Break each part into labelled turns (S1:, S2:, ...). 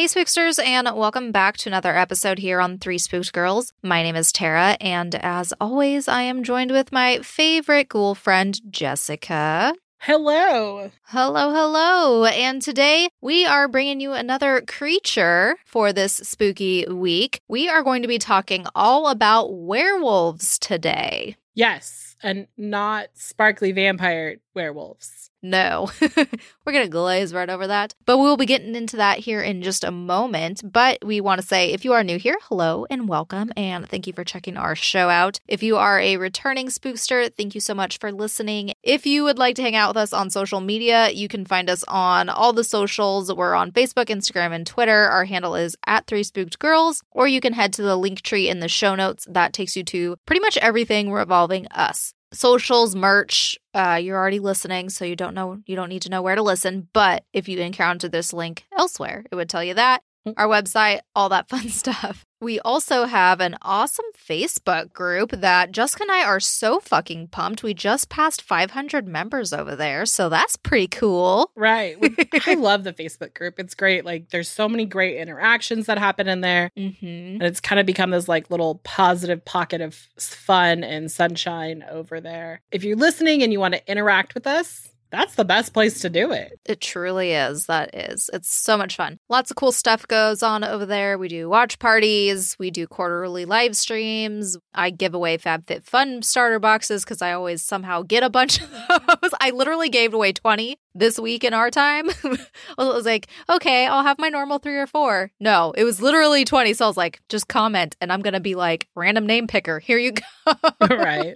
S1: Hey, Spooksters, and welcome back to another episode here on Three Spooked Girls. My name is Tara, and as always, I am joined with my favorite ghoul friend, Jessica.
S2: Hello.
S1: Hello, hello. And today we are bringing you another creature for this spooky week. We are going to be talking all about werewolves today.
S2: Yes, and not sparkly vampire werewolves.
S1: No, we're going to glaze right over that. But we will be getting into that here in just a moment. But we want to say if you are new here, hello and welcome. And thank you for checking our show out. If you are a returning spookster, thank you so much for listening. If you would like to hang out with us on social media, you can find us on all the socials. We're on Facebook, Instagram, and Twitter. Our handle is at Three Spooked Girls. Or you can head to the link tree in the show notes. That takes you to pretty much everything revolving us socials, merch. Uh, you're already listening, so you don't know you don't need to know where to listen. But if you encounter this link elsewhere, it would tell you that. Our website, all that fun stuff. We also have an awesome Facebook group that Jessica and I are so fucking pumped. We just passed 500 members over there, so that's pretty cool.
S2: Right. I love the Facebook group. It's great. Like, there's so many great interactions that happen in there.
S1: Mm-hmm.
S2: And it's kind of become this like little positive pocket of fun and sunshine over there. If you're listening and you want to interact with us, that's the best place to do it.
S1: It truly is. That is. It's so much fun. Lots of cool stuff goes on over there. We do watch parties, we do quarterly live streams. I give away FabFitFun starter boxes because I always somehow get a bunch of those. I literally gave away 20 this week in our time. I was like, okay, I'll have my normal three or four. No, it was literally 20. So I was like, just comment and I'm going to be like, random name picker. Here you go.
S2: right.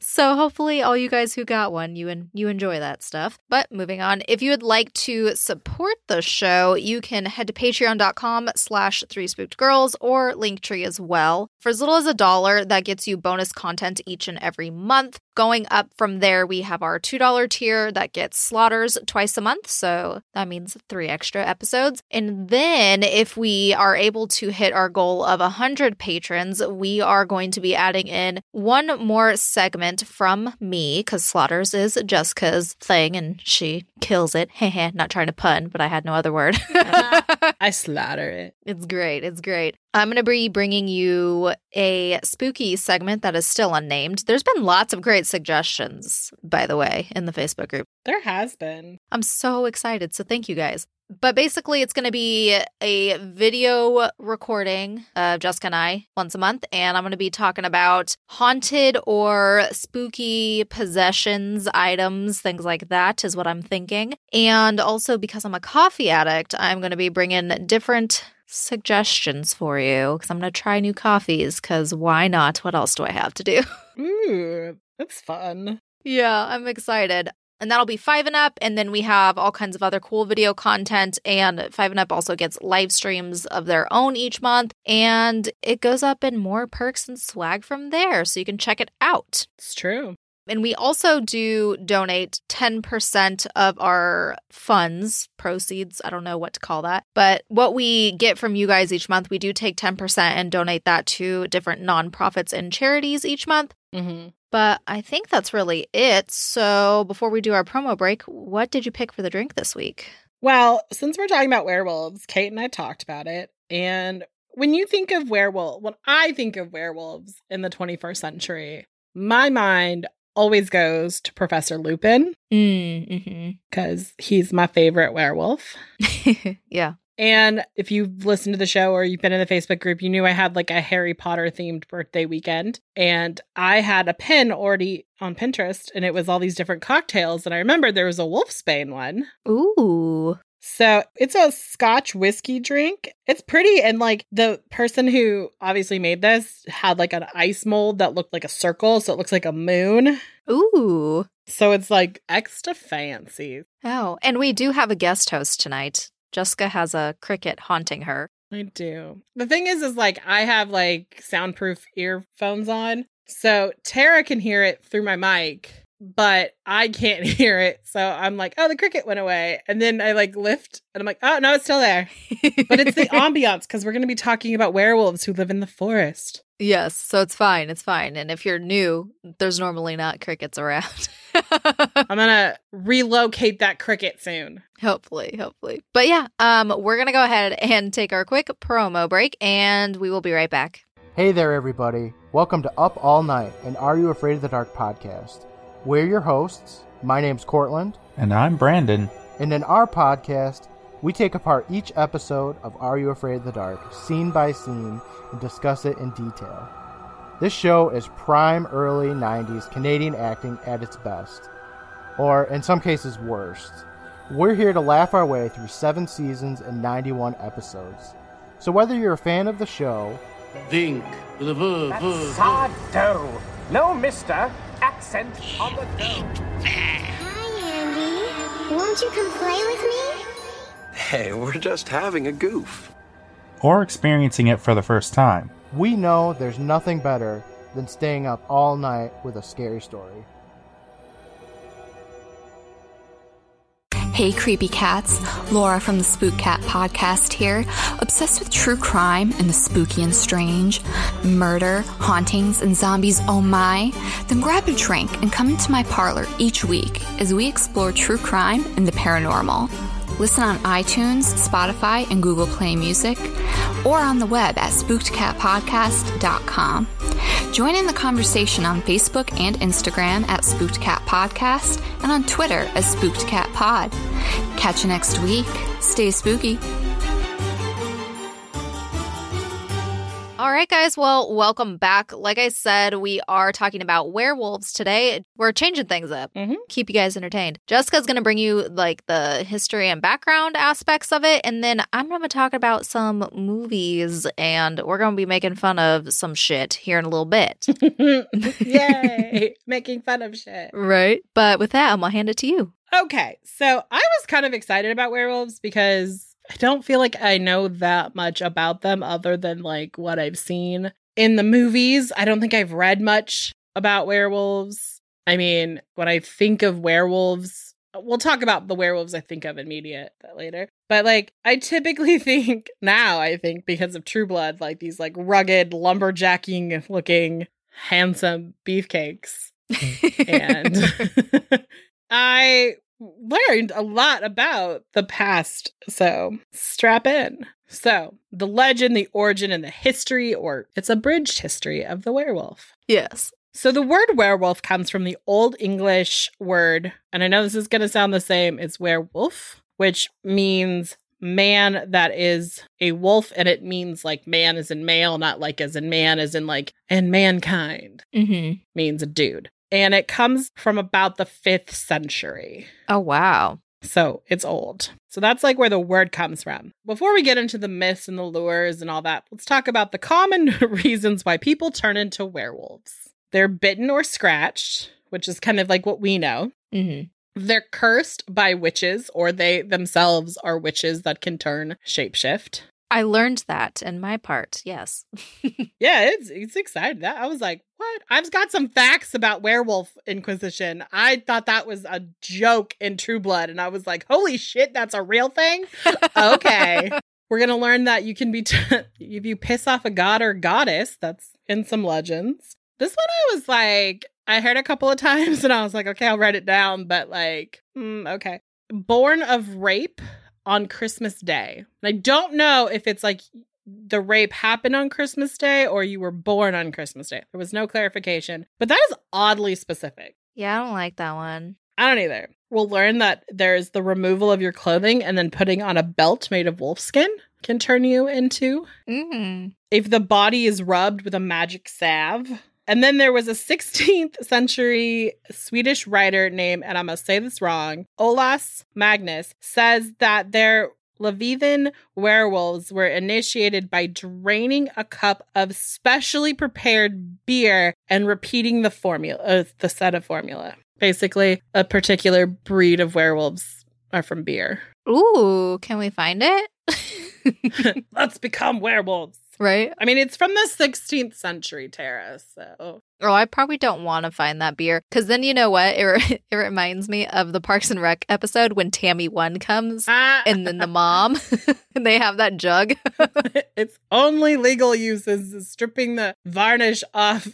S1: So hopefully all you guys who got one, you and you enjoy that stuff. But moving on, if you would like to support the show, you can head to patreon.com slash three spooked girls or Linktree as well. For as little as a dollar, that gets you bonus content each and every month. Going up from there, we have our $2 tier that gets slaughters twice a month. So that means three extra episodes. And then if we are able to hit our goal of 100 patrons, we are going to be adding in one more segment from me because slaughters is Jessica's thing and she kills it. Not trying to pun, but I had no other word.
S2: I slaughter it.
S1: It's great. It's great. I'm going to be bringing you a spooky segment that is still unnamed. There's been lots of great suggestions, by the way, in the Facebook group.
S2: There has been.
S1: I'm so excited. So thank you guys. But basically, it's going to be a video recording of Jessica and I once a month. And I'm going to be talking about haunted or spooky possessions, items, things like that, is what I'm thinking. And also, because I'm a coffee addict, I'm going to be bringing different suggestions for you because I'm going to try new coffees because why not? What else do I have to do?
S2: Ooh, that's fun.
S1: Yeah, I'm excited. And that'll be Five and Up. And then we have all kinds of other cool video content. And Five and Up also gets live streams of their own each month. And it goes up in more perks and swag from there. So you can check it out.
S2: It's true.
S1: And we also do donate 10% of our funds, proceeds, I don't know what to call that, but what we get from you guys each month, we do take 10% and donate that to different nonprofits and charities each month.
S2: Mm-hmm.
S1: But I think that's really it. So before we do our promo break, what did you pick for the drink this week?
S2: Well, since we're talking about werewolves, Kate and I talked about it. And when you think of werewolf, when I think of werewolves in the 21st century, my mind always goes to Professor Lupin
S1: Mm,
S2: because he's my favorite werewolf.
S1: mm-hmm. yeah.
S2: And if you've listened to the show or you've been in the Facebook group, you knew I had like a Harry Potter themed birthday weekend. And I had a pin already on Pinterest and it was all these different cocktails. And I remember there was a Wolfsbane one.
S1: Ooh.
S2: So it's a scotch whiskey drink. It's pretty. And like the person who obviously made this had like an ice mold that looked like a circle. So it looks like a moon.
S1: Ooh.
S2: So it's like extra fancy.
S1: Oh, and we do have a guest host tonight. Jessica has a cricket haunting her.
S2: I do. The thing is, is like I have like soundproof earphones on. So Tara can hear it through my mic but I can't hear it. So I'm like, oh, the cricket went away. And then I like lift and I'm like, oh, no, it's still there. but it's the ambiance because we're going to be talking about werewolves who live in the forest.
S1: Yes. So it's fine. It's fine. And if you're new, there's normally not crickets around.
S2: I'm going to relocate that cricket soon.
S1: Hopefully, hopefully. But yeah, um, we're going to go ahead and take our quick promo break and we will be right back.
S3: Hey there, everybody. Welcome to Up All Night, and Are You Afraid of the Dark podcast. We're your hosts. My name's Cortland.
S4: And I'm Brandon.
S3: And in our podcast, we take apart each episode of Are You Afraid of the Dark, scene by scene, and discuss it in detail. This show is prime early 90s Canadian acting at its best, or in some cases, worst. We're here to laugh our way through seven seasons and 91 episodes. So whether you're a fan of the show,
S5: think with a verb,
S6: verb, verb. No, mister accent on the go.
S7: Hi, Andy. Won't you come play with me?
S8: Hey, we're just having a goof.
S4: Or experiencing it for the first time.
S3: We know there's nothing better than staying up all night with a scary story.
S9: Hey, creepy cats. Laura from the Spooked Cat podcast here. Obsessed with true crime and the spooky and strange, murder, hauntings, and zombies, oh my. Then grab a drink and come into my parlor each week as we explore true crime and the paranormal. Listen on iTunes, Spotify, and Google Play Music, or on the web at spookedcatpodcast.com. Join in the conversation on Facebook and Instagram at Spooked Cat Podcast and on Twitter as Spooked Cat Pod. Catch you next week. Stay spooky.
S1: All right, guys. Well, welcome back. Like I said, we are talking about werewolves today. We're changing things up,
S2: mm-hmm.
S1: keep you guys entertained. Jessica's going to bring you like the history and background aspects of it. And then I'm going to talk about some movies and we're going to be making fun of some shit here in a little bit.
S2: Yay! making fun of shit.
S1: Right. But with that, I'm going to hand it to you.
S2: Okay. So I was kind of excited about werewolves because I don't feel like I know that much about them other than like what I've seen in the movies. I don't think I've read much about werewolves. I mean, when I think of werewolves, we'll talk about the werewolves I think of in media later. But like I typically think now, I think because of True Blood, like these like rugged lumberjacking looking handsome beefcakes. and I learned a lot about the past. So strap in. So, the legend, the origin, and the history, or it's a bridged history of the werewolf.
S1: Yes.
S2: So, the word werewolf comes from the Old English word, and I know this is going to sound the same, it's werewolf, which means man that is a wolf, and it means like man as in male, not like as in man, as in like, and mankind
S1: mm-hmm.
S2: means a dude and it comes from about the fifth century.
S1: Oh, wow.
S2: So it's old. So that's like where the word comes from. Before we get into the myths and the lures and all that, let's talk about the common reasons why people turn into werewolves. They're bitten or scratched, which is kind of like what we know.
S1: Mm-hmm.
S2: They're cursed by witches, or they themselves are witches that can turn shapeshift.
S1: I learned that in my part. Yes.
S2: yeah, it's it's exciting. That I was like, what? I've got some facts about werewolf inquisition. I thought that was a joke in True Blood, and I was like, holy shit, that's a real thing. okay, we're gonna learn that you can be t- if you piss off a god or goddess. That's in some legends. This one I was like, I heard a couple of times, and I was like, okay, I'll write it down. But like, mm, okay, born of rape on Christmas Day. And I don't know if it's like the rape happened on Christmas Day or you were born on Christmas Day. There was no clarification, but that is oddly specific.
S1: Yeah, I don't like that one.
S2: I don't either. We'll learn that there's the removal of your clothing and then putting on a belt made of wolf skin can turn you into.
S1: Mm.
S2: If the body is rubbed with a magic salve. And then there was a 16th century Swedish writer named, and I'm going to say this wrong, Olas Magnus, says that their Leviathan werewolves were initiated by draining a cup of specially prepared beer and repeating the formula, uh, the set of formula. Basically, a particular breed of werewolves are from beer.
S1: Ooh, can we find it?
S2: Let's become werewolves.
S1: Right?
S2: I mean, it's from the 16th century, Tara. So
S1: Oh, I probably don't want to find that beer because then you know what? It, re- it reminds me of the Parks and Rec episode when Tammy One comes
S2: Ah,
S1: and then the mom and they have that jug.
S2: its only legal uses is stripping the varnish off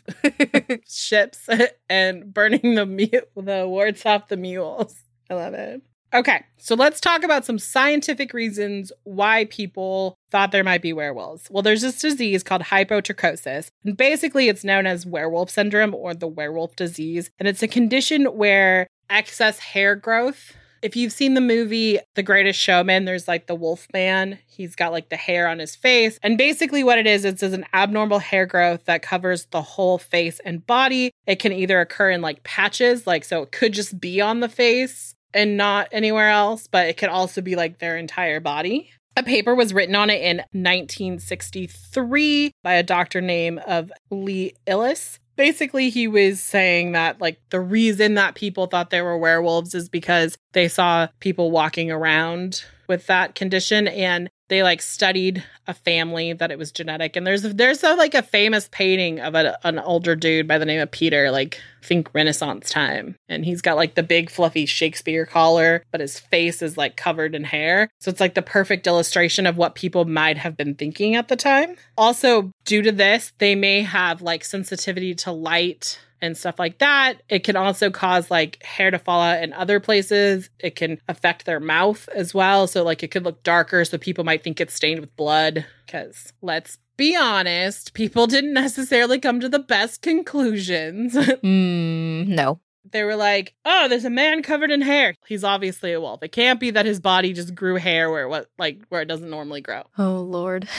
S2: ships and burning the mu- the warts off the mules. I love it. Okay, so let's talk about some scientific reasons why people thought there might be werewolves. Well, there's this disease called hypertrichosis, and basically it's known as werewolf syndrome or the werewolf disease, and it's a condition where excess hair growth if you've seen the movie The Greatest Showman, there's like the wolf man. He's got like the hair on his face. And basically, what it is, it's an abnormal hair growth that covers the whole face and body. It can either occur in like patches, like so it could just be on the face and not anywhere else, but it could also be like their entire body. A paper was written on it in 1963 by a doctor named of Lee Illis. Basically, he was saying that like the reason that people thought they were werewolves is because they saw people walking around with that condition and they like studied a family that it was genetic and there's there's a, like a famous painting of a, an older dude by the name of peter like think renaissance time and he's got like the big fluffy shakespeare collar but his face is like covered in hair so it's like the perfect illustration of what people might have been thinking at the time also due to this they may have like sensitivity to light and stuff like that. It can also cause like hair to fall out in other places. It can affect their mouth as well. So, like, it could look darker. So, people might think it's stained with blood. Because let's be honest, people didn't necessarily come to the best conclusions.
S1: mm, no.
S2: they were like, "Oh, there's a man covered in hair. He's obviously a wolf. It can't be that his body just grew hair where what like where it doesn't normally grow."
S1: Oh, Lord.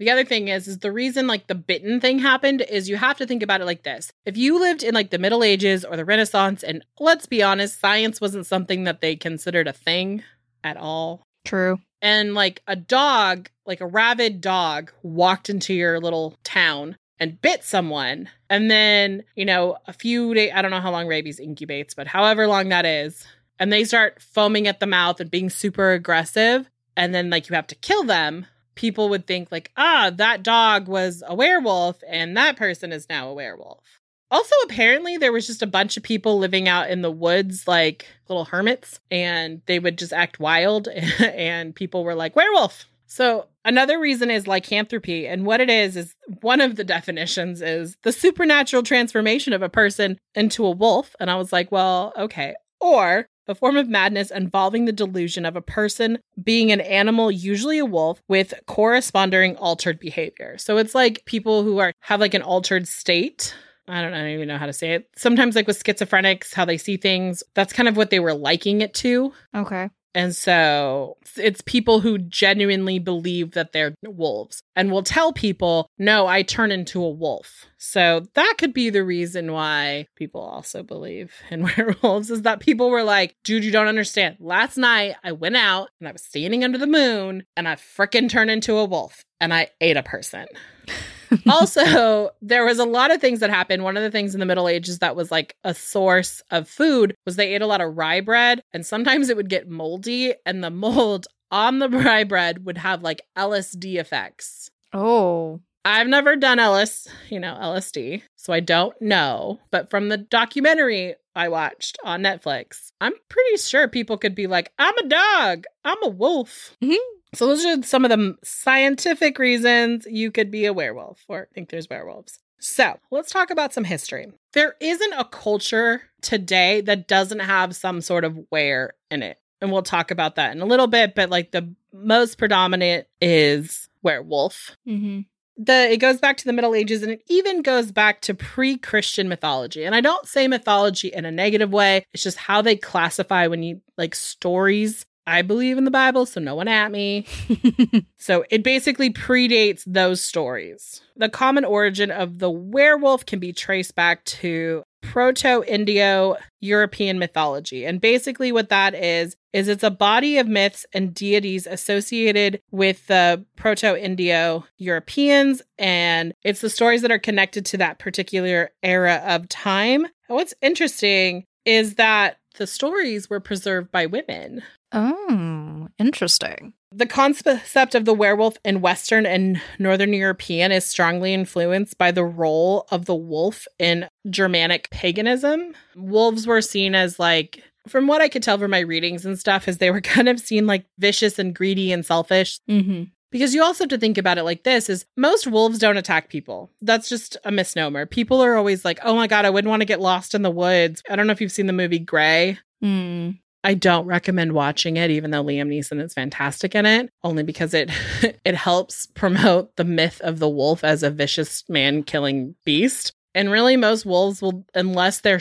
S2: The other thing is, is the reason like the bitten thing happened is you have to think about it like this. If you lived in like the Middle Ages or the Renaissance, and let's be honest, science wasn't something that they considered a thing at all.
S1: True.
S2: And like a dog, like a rabid dog, walked into your little town and bit someone. And then, you know, a few days, I don't know how long rabies incubates, but however long that is, and they start foaming at the mouth and being super aggressive. And then, like, you have to kill them people would think like ah that dog was a werewolf and that person is now a werewolf also apparently there was just a bunch of people living out in the woods like little hermits and they would just act wild and people were like werewolf so another reason is lycanthropy and what it is is one of the definitions is the supernatural transformation of a person into a wolf and i was like well okay or a form of madness involving the delusion of a person being an animal, usually a wolf, with corresponding altered behavior. So it's like people who are have like an altered state. I don't, I don't even know how to say it. Sometimes, like with schizophrenics, how they see things, that's kind of what they were liking it to.
S1: Okay.
S2: And so it's people who genuinely believe that they're wolves and will tell people, no, I turn into a wolf. So that could be the reason why people also believe in werewolves is that people were like, dude, you don't understand. Last night I went out and I was standing under the moon and I fricking turned into a wolf and I ate a person. also, there was a lot of things that happened. One of the things in the Middle Ages that was like a source of food was they ate a lot of rye bread, and sometimes it would get moldy, and the mold on the rye bread would have like LSD effects.
S1: Oh.
S2: I've never done Ellis, you know, LSD, so I don't know. But from the documentary I watched on Netflix, I'm pretty sure people could be like, I'm a dog, I'm a wolf.
S1: Mhm.
S2: So those are some of the scientific reasons you could be a werewolf or think there's werewolves. So let's talk about some history. There isn't a culture today that doesn't have some sort of were in it. And we'll talk about that in a little bit, but like the most predominant is werewolf.
S1: Mm-hmm.
S2: the it goes back to the Middle Ages and it even goes back to pre-Christian mythology. And I don't say mythology in a negative way. It's just how they classify when you like stories. I believe in the Bible, so no one at me. so it basically predates those stories. The common origin of the werewolf can be traced back to Proto Indo European mythology. And basically, what that is, is it's a body of myths and deities associated with the Proto Indo Europeans. And it's the stories that are connected to that particular era of time. And what's interesting is that the stories were preserved by women.
S1: Oh, interesting.
S2: The concept of the werewolf in Western and Northern European is strongly influenced by the role of the wolf in Germanic paganism. Wolves were seen as like, from what I could tell from my readings and stuff, is they were kind of seen like vicious and greedy and selfish.
S1: Mm-hmm.
S2: Because you also have to think about it like this is most wolves don't attack people. That's just a misnomer. People are always like, "Oh my god, I wouldn't want to get lost in the woods." I don't know if you've seen the movie Grey.
S1: Mm.
S2: I don't recommend watching it, even though Liam Neeson is fantastic in it, only because it it helps promote the myth of the wolf as a vicious man killing beast. And really, most wolves will, unless they're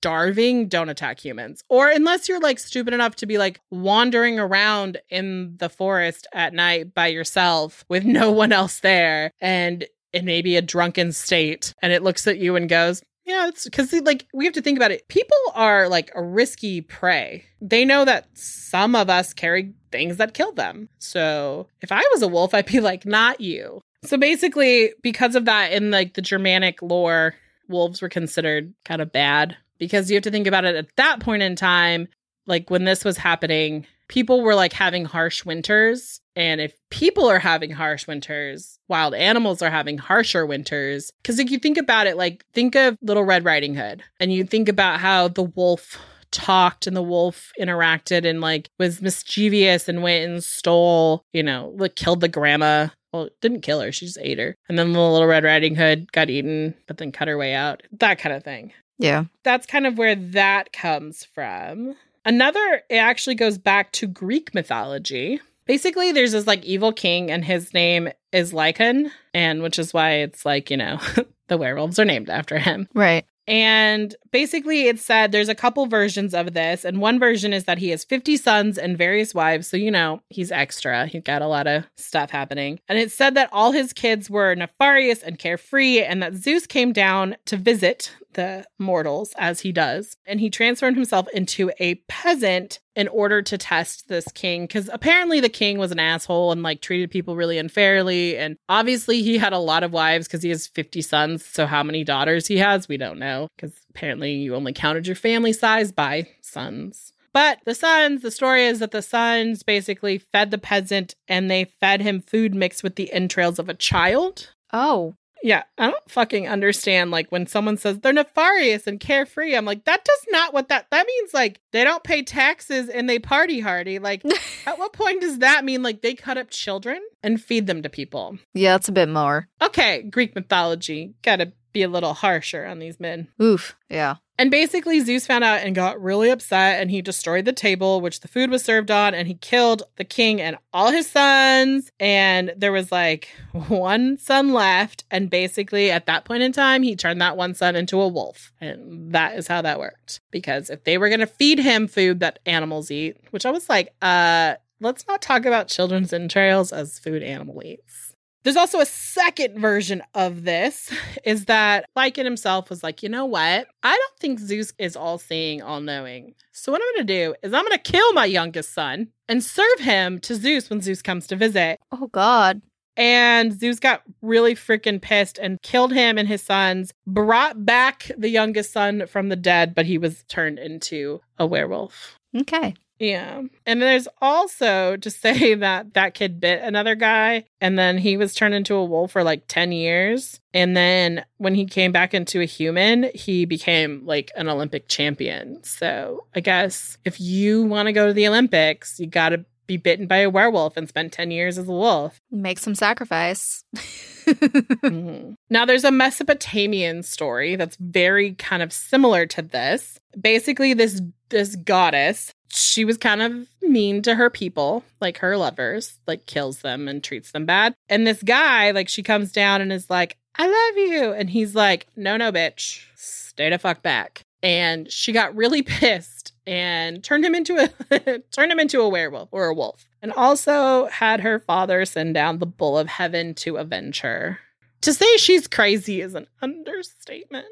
S2: starving, don't attack humans, or unless you're like stupid enough to be like wandering around in the forest at night by yourself with no one else there, and in maybe a drunken state, and it looks at you and goes, yeah, it's because like we have to think about it. People are like a risky prey. They know that some of us carry things that kill them. So if I was a wolf, I'd be like, not you. So basically, because of that, in like the Germanic lore, wolves were considered kind of bad because you have to think about it at that point in time. Like when this was happening, people were like having harsh winters. And if people are having harsh winters, wild animals are having harsher winters. Because if you think about it, like think of Little Red Riding Hood and you think about how the wolf talked and the wolf interacted and like was mischievous and went and stole, you know, like killed the grandma. Well, didn't kill her, she just ate her. And then the little Red Riding Hood got eaten, but then cut her way out. That kind of thing.
S1: Yeah.
S2: That's kind of where that comes from. Another, it actually goes back to Greek mythology. Basically, there's this like evil king, and his name is Lycan, and which is why it's like, you know, the werewolves are named after him.
S1: Right.
S2: And basically, it said there's a couple versions of this. And one version is that he has 50 sons and various wives. So, you know, he's extra. He's got a lot of stuff happening. And it said that all his kids were nefarious and carefree, and that Zeus came down to visit the mortals as he does. And he transformed himself into a peasant in order to test this king because apparently the king was an asshole and like treated people really unfairly. And obviously he had a lot of wives because he has 50 sons. So how many daughters he has, we don't know because apparently you only counted your family size by sons. But the sons, the story is that the sons basically fed the peasant and they fed him food mixed with the entrails of a child.
S1: Oh.
S2: Yeah, I don't fucking understand. Like when someone says they're nefarious and carefree, I'm like, that does not what that that means. Like they don't pay taxes and they party hardy. Like at what point does that mean? Like they cut up children and feed them to people?
S1: Yeah, it's a bit more.
S2: Okay, Greek mythology gotta be a little harsher on these men.
S1: Oof. Yeah.
S2: And basically, Zeus found out and got really upset, and he destroyed the table which the food was served on, and he killed the king and all his sons. And there was like one son left. And basically, at that point in time, he turned that one son into a wolf. And that is how that worked. Because if they were going to feed him food that animals eat, which I was like, uh, let's not talk about children's entrails as food animal eats. There's also a second version of this is that Lycan himself was like, you know what? I don't think Zeus is all seeing, all knowing. So, what I'm going to do is I'm going to kill my youngest son and serve him to Zeus when Zeus comes to visit.
S1: Oh, God.
S2: And Zeus got really freaking pissed and killed him and his sons, brought back the youngest son from the dead, but he was turned into a werewolf.
S1: Okay.
S2: Yeah. And there's also to say that that kid bit another guy and then he was turned into a wolf for like 10 years. And then when he came back into a human, he became like an Olympic champion. So I guess if you want to go to the Olympics, you got to be bitten by a werewolf and spend 10 years as a wolf.
S1: Make some sacrifice.
S2: mm-hmm. Now, there's a Mesopotamian story that's very kind of similar to this. Basically, this this goddess she was kind of mean to her people, like her lovers, like kills them and treats them bad. And this guy, like, she comes down and is like, I love you. And he's like, no, no, bitch, stay the fuck back. And she got really pissed and turned him into a turned him into a werewolf or a wolf. And also had her father send down the bull of heaven to avenge her. To say she's crazy is an understatement.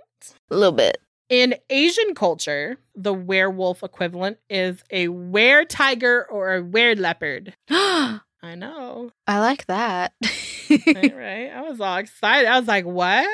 S1: A little bit.
S2: In Asian culture, the werewolf equivalent is a were tiger or a were leopard.
S1: I
S2: know.
S1: I like that.
S2: Right, right? I was all excited. I was like, what?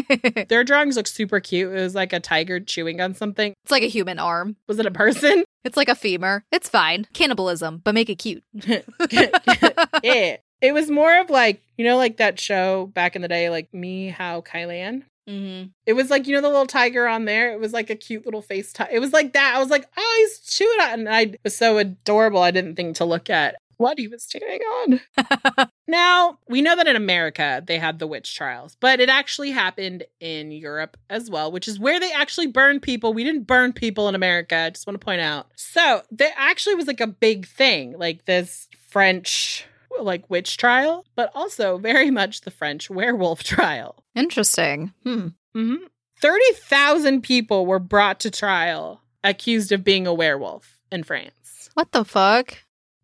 S2: Their drawings look super cute. It was like a tiger chewing on something.
S1: It's like a human arm.
S2: Was it a person?
S1: It's like a femur. It's fine. Cannibalism, but make it cute.
S2: yeah. It was more of like, you know, like that show back in the day, like Ni Hao Kai-Lan.
S1: Mm-hmm.
S2: It was like, you know, the little tiger on there. It was like a cute little face. Ti- it was like that. I was like, oh, he's chewing on. And I it was so adorable. I didn't think to look at what he was chewing on. now, we know that in America they had the witch trials, but it actually happened in Europe as well, which is where they actually burned people. We didn't burn people in America. I just want to point out. So there actually was like a big thing, like this French like witch trial, but also very much the French werewolf trial.
S1: Interesting. Hmm.
S2: hmm 30,000 people were brought to trial accused of being a werewolf in France.
S1: What the fuck?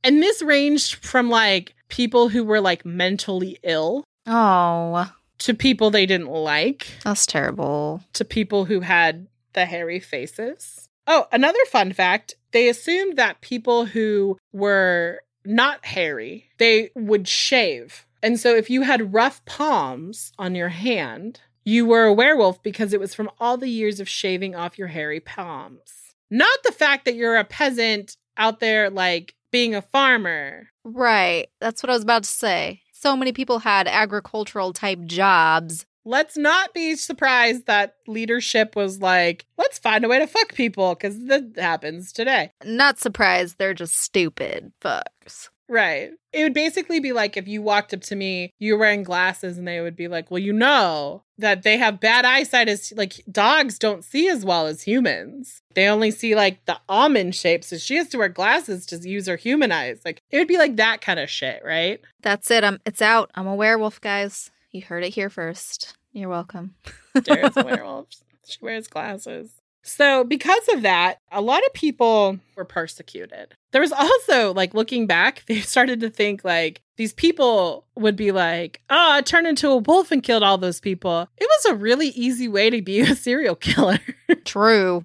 S2: And this ranged from like people who were like mentally ill
S1: Oh,
S2: to people they didn't like
S1: that's terrible.
S2: to people who had the hairy faces. Oh, another fun fact they assumed that people who were not hairy, they would shave. And so if you had rough palms on your hand, you were a werewolf because it was from all the years of shaving off your hairy palms. Not the fact that you're a peasant out there like being a farmer.
S1: Right. That's what I was about to say. So many people had agricultural type jobs.
S2: Let's not be surprised that leadership was like, let's find a way to fuck people because that happens today.
S1: Not surprised, they're just stupid fucks.
S2: Right. It would basically be like if you walked up to me, you were wearing glasses, and they would be like, Well, you know that they have bad eyesight as like dogs don't see as well as humans. They only see like the almond shape. So she has to wear glasses to use her human eyes. Like it would be like that kind of shit, right?
S1: That's it. I'm it's out. I'm a werewolf, guys. You heard it here first. You're welcome.
S2: Dara's a werewolf. She wears glasses. So, because of that, a lot of people were persecuted. There was also, like, looking back, they started to think, like, these people would be like, oh, I turned into a wolf and killed all those people. It was a really easy way to be a serial killer.
S1: True.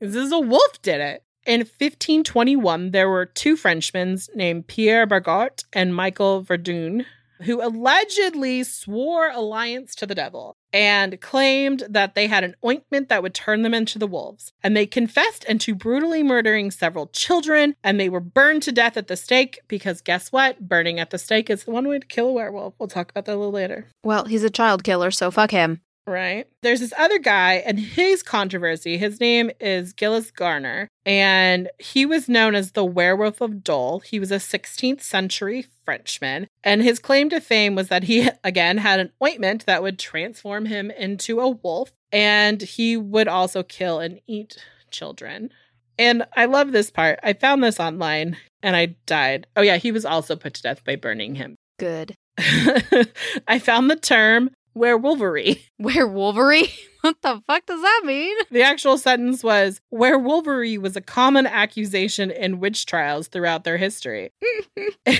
S2: this is a wolf did it. In 1521, there were two Frenchmen named Pierre Burgot and Michael Verdun who allegedly swore alliance to the devil and claimed that they had an ointment that would turn them into the wolves. And they confessed into brutally murdering several children, and they were burned to death at the stake because guess what? Burning at the stake is the one way to kill a werewolf. We'll talk about that a little later.
S1: Well, he's a child killer, so fuck him.
S2: Right. There's this other guy, and his controversy, his name is Gilles Garner, and he was known as the Werewolf of Dole. He was a 16th century Frenchman, and his claim to fame was that he, again, had an ointment that would transform him into a wolf, and he would also kill and eat children. And I love this part. I found this online and I died. Oh, yeah, he was also put to death by burning him.
S1: Good.
S2: I found the term werewolvery.
S1: Werewolvery? What the fuck does that mean?
S2: The actual sentence was werewolvery was a common accusation in witch trials throughout their history. and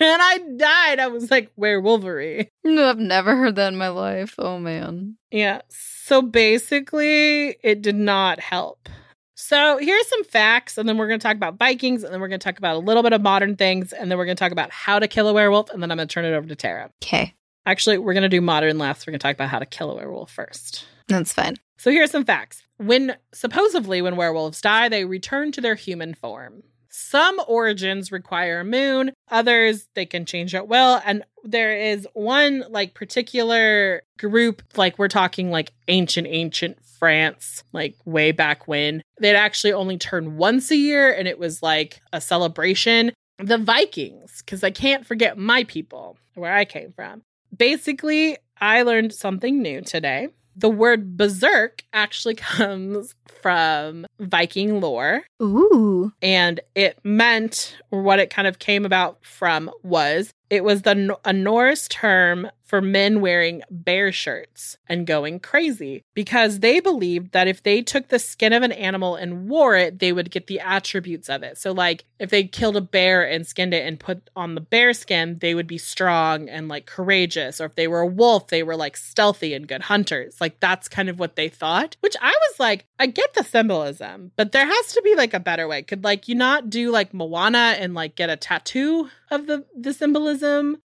S2: I died. I was like, werewolvery.
S1: No, I've never heard that in my life. Oh man.
S2: Yeah. So basically, it did not help. So here's some facts, and then we're going to talk about Vikings, and then we're going to talk about a little bit of modern things, and then we're going to talk about how to kill a werewolf, and then I'm going to turn it over to Tara.
S1: Okay.
S2: Actually, we're going to do modern last. We're going to talk about how to kill a werewolf first.
S1: That's fine.
S2: So here's some facts. When supposedly when werewolves die, they return to their human form. Some origins require a moon, others they can change at will, and there is one like particular group like we're talking like ancient ancient France, like way back when. They'd actually only turn once a year and it was like a celebration. The Vikings, cuz I can't forget my people, where I came from. Basically, I learned something new today. The word berserk actually comes from Viking lore.
S1: Ooh.
S2: And it meant, or what it kind of came about from was it was the a Norse term for men wearing bear shirts and going crazy because they believed that if they took the skin of an animal and wore it, they would get the attributes of it. So, like if they killed a bear and skinned it and put on the bear skin, they would be strong and like courageous. Or if they were a wolf, they were like stealthy and good hunters. Like that's kind of what they thought, which I was like, I get the symbolism, but there has to be like a better way. Could like you not do like Moana and like get a tattoo of the the symbolism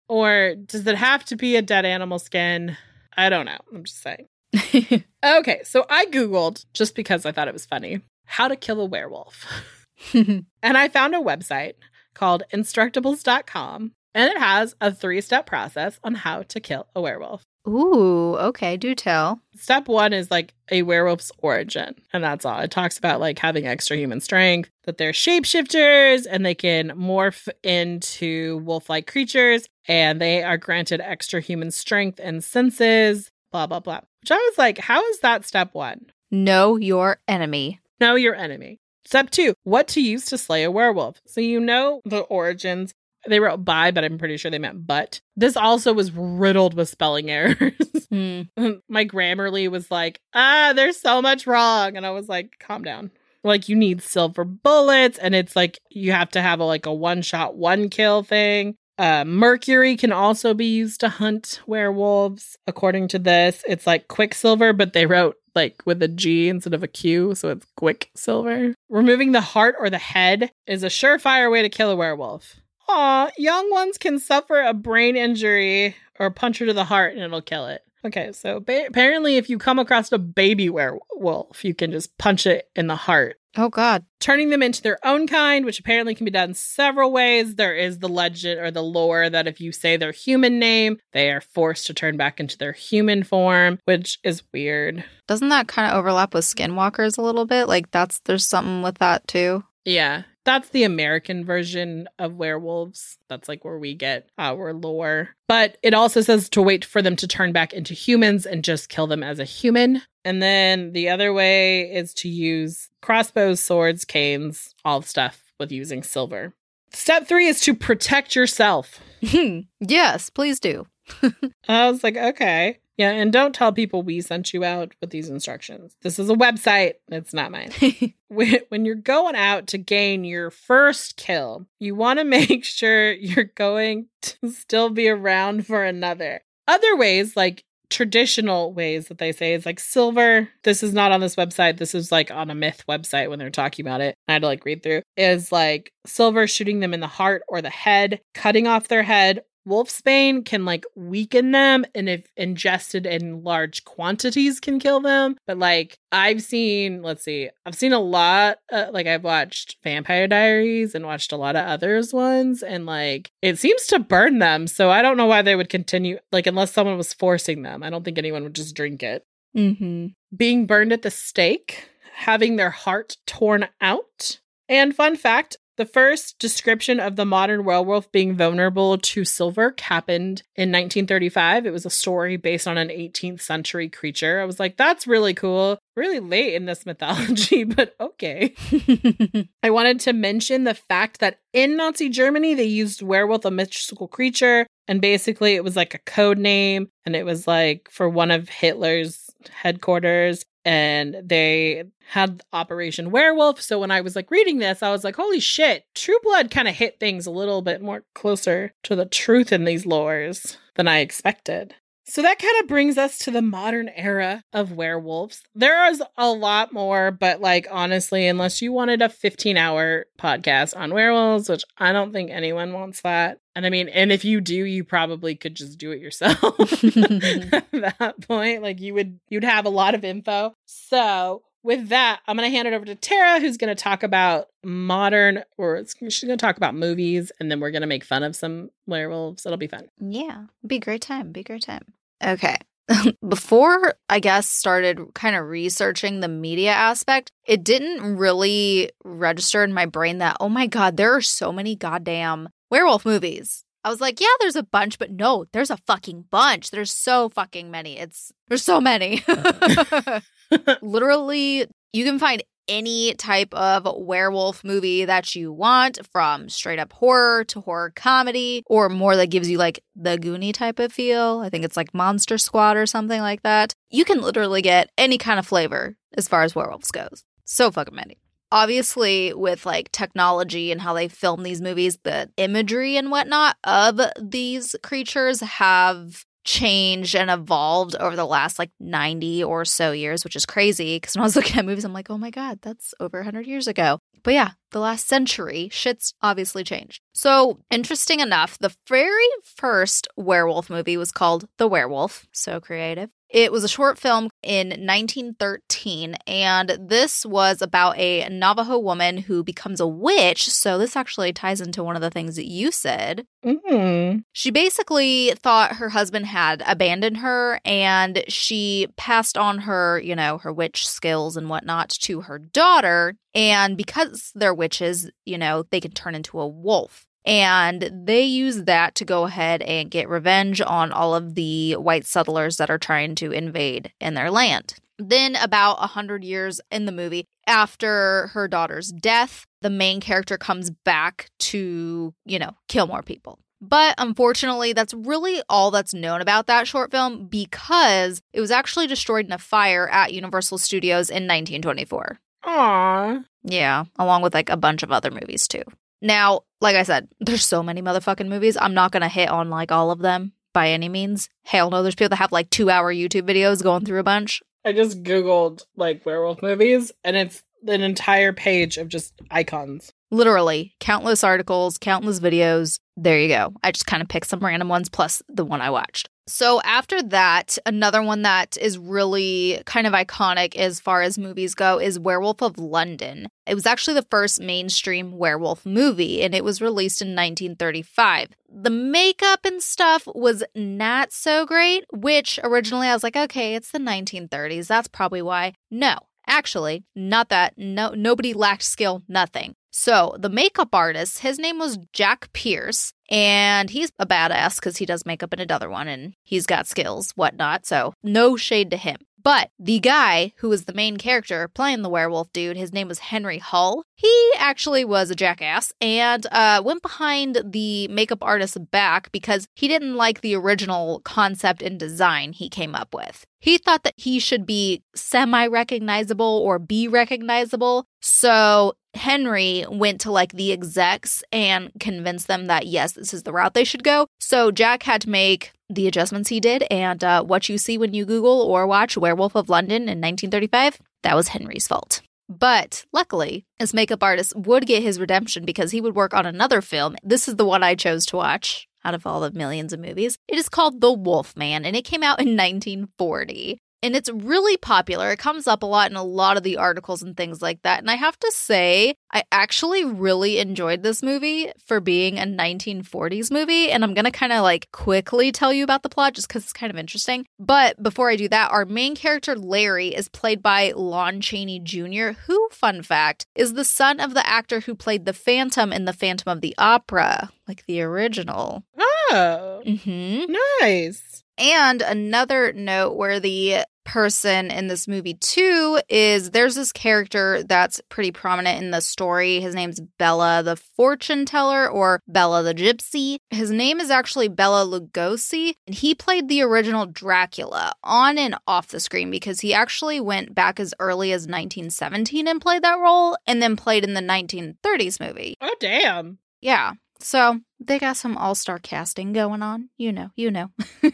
S2: or does it have to be a dead animal skin? I don't know. I'm just saying. okay, so I Googled just because I thought it was funny how to kill a werewolf. and I found a website called instructables.com, and it has a three step process on how to kill a werewolf.
S1: Ooh, okay, do tell.
S2: Step one is like a werewolf's origin, and that's all. It talks about like having extra human strength, that they're shapeshifters and they can morph into wolf like creatures, and they are granted extra human strength and senses, blah, blah, blah. Which I was like, how is that step one?
S1: Know your enemy.
S2: Know your enemy. Step two, what to use to slay a werewolf. So you know the origins they wrote by, but I'm pretty sure they meant but. This also was riddled with spelling errors.
S1: Mm.
S2: My Grammarly was like, ah, there's so much wrong. And I was like, calm down. Like you need silver bullets, and it's like you have to have a like a one shot, one kill thing. Uh, mercury can also be used to hunt werewolves. According to this, it's like quicksilver, but they wrote like with a G instead of a Q, so it's quicksilver. Removing the heart or the head is a surefire way to kill a werewolf. Aw, young ones can suffer a brain injury or a puncture to the heart and it'll kill it. Okay, so ba- apparently, if you come across a baby werewolf, you can just punch it in the heart.
S1: Oh, God.
S2: Turning them into their own kind, which apparently can be done several ways. There is the legend or the lore that if you say their human name, they are forced to turn back into their human form, which is weird.
S1: Doesn't that kind of overlap with skinwalkers a little bit? Like, that's there's something with that too.
S2: Yeah. That's the American version of werewolves. That's like where we get our lore. But it also says to wait for them to turn back into humans and just kill them as a human. And then the other way is to use crossbows, swords, canes, all stuff with using silver. Step three is to protect yourself.
S1: yes, please do.
S2: I was like, okay. Yeah, and don't tell people we sent you out with these instructions. This is a website, it's not mine. when you're going out to gain your first kill, you want to make sure you're going to still be around for another. Other ways, like traditional ways that they say is like silver. This is not on this website. This is like on a myth website when they're talking about it. I had to like read through. Is like silver shooting them in the heart or the head, cutting off their head, Wolfsbane can like weaken them, and if ingested in large quantities, can kill them. But like I've seen, let's see, I've seen a lot. Uh, like I've watched Vampire Diaries and watched a lot of others ones, and like it seems to burn them. So I don't know why they would continue. Like unless someone was forcing them, I don't think anyone would just drink it.
S1: Mm-hmm.
S2: Being burned at the stake, having their heart torn out. And fun fact the first description of the modern werewolf being vulnerable to silver happened in 1935. It was a story based on an 18th century creature. I was like, that's really cool. Really late in this mythology, but okay. I wanted to mention the fact that in Nazi Germany, they used werewolf, a mystical creature, and basically it was like a code name, and it was like for one of Hitler's headquarters and they had Operation Werewolf. So when I was like reading this, I was like, holy shit, True Blood kind of hit things a little bit more closer to the truth in these lores than I expected. So that kind of brings us to the modern era of werewolves. There is a lot more, but like honestly, unless you wanted a 15 hour podcast on werewolves, which I don't think anyone wants that. And I mean, and if you do, you probably could just do it yourself at that point. Like you would, you'd have a lot of info. So with that, I'm going to hand it over to Tara, who's going to talk about modern, or she's going to talk about movies, and then we're going to make fun of some werewolves. It'll be fun.
S1: Yeah, be a great time. Be a great time. Okay. Before I guess started kind of researching the media aspect, it didn't really register in my brain that, oh my God, there are so many goddamn werewolf movies. I was like, yeah, there's a bunch, but no, there's a fucking bunch. There's so fucking many. It's there's so many. Literally, you can find any type of werewolf movie that you want, from straight up horror to horror comedy, or more that gives you like the Goonie type of feel. I think it's like Monster Squad or something like that. You can literally get any kind of flavor as far as werewolves goes. So fucking many obviously with like technology and how they film these movies the imagery and whatnot of these creatures have changed and evolved over the last like 90 or so years which is crazy because when i was looking at movies i'm like oh my god that's over 100 years ago. But yeah the last century shit's obviously changed. So interesting enough the very first werewolf movie was called the werewolf so creative it was a short film in 1913, and this was about a Navajo woman who becomes a witch. So, this actually ties into one of the things that you said.
S2: Mm.
S1: She basically thought her husband had abandoned her, and she passed on her, you know, her witch skills and whatnot to her daughter. And because they're witches, you know, they can turn into a wolf. And they use that to go ahead and get revenge on all of the white settlers that are trying to invade in their land. Then, about a hundred years in the movie, after her daughter's death, the main character comes back to, you know, kill more people. But unfortunately, that's really all that's known about that short film because it was actually destroyed in a fire at Universal Studios in 1924.
S2: Aww.
S1: Yeah, along with like a bunch of other movies too. Now, like I said, there's so many motherfucking movies. I'm not going to hit on like all of them by any means. Hell no, there's people that have like two hour YouTube videos going through a bunch.
S2: I just Googled like werewolf movies and it's an entire page of just icons.
S1: Literally, countless articles, countless videos. There you go. I just kind of picked some random ones plus the one I watched. So after that, another one that is really kind of iconic as far as movies go is Werewolf of London. It was actually the first mainstream werewolf movie and it was released in 1935. The makeup and stuff was not so great, which originally I was like, okay, it's the 1930s. That's probably why. No, Actually, not that. No, nobody lacked skill, nothing. So, the makeup artist, his name was Jack Pierce, and he's a badass because he does makeup in another one and he's got skills, whatnot. So, no shade to him. But the guy who was the main character playing the werewolf dude, his name was Henry Hull. He actually was a jackass and uh, went behind the makeup artist's back because he didn't like the original concept and design he came up with. He thought that he should be semi recognizable or be recognizable. So Henry went to like the execs and convinced them that yes, this is the route they should go. So Jack had to make the adjustments he did, and uh, what you see when you Google or watch Werewolf of London in 1935, that was Henry's fault. But luckily, his makeup artist would get his redemption because he would work on another film. This is the one I chose to watch out of all the millions of movies. It is called The Wolf Man, and it came out in 1940 and it's really popular. It comes up a lot in a lot of the articles and things like that. And I have to say, I actually really enjoyed this movie for being a 1940s movie. And I'm going to kind of like quickly tell you about the plot just because it's kind of interesting. But before I do that, our main character, Larry, is played by Lon Chaney Jr., who, fun fact, is the son of the actor who played the Phantom in the Phantom of the Opera, like the original.
S2: Oh,
S1: Mm-hmm.
S2: nice.
S1: And another noteworthy person in this movie too is there's this character that's pretty prominent in the story. His name's Bela the fortune teller or Bela the gypsy. His name is actually Bela Lugosi and he played the original Dracula on and off the screen because he actually went back as early as 1917 and played that role and then played in the 1930s movie.
S2: Oh, damn.
S1: Yeah. So they got some all star casting going on. You know, you know.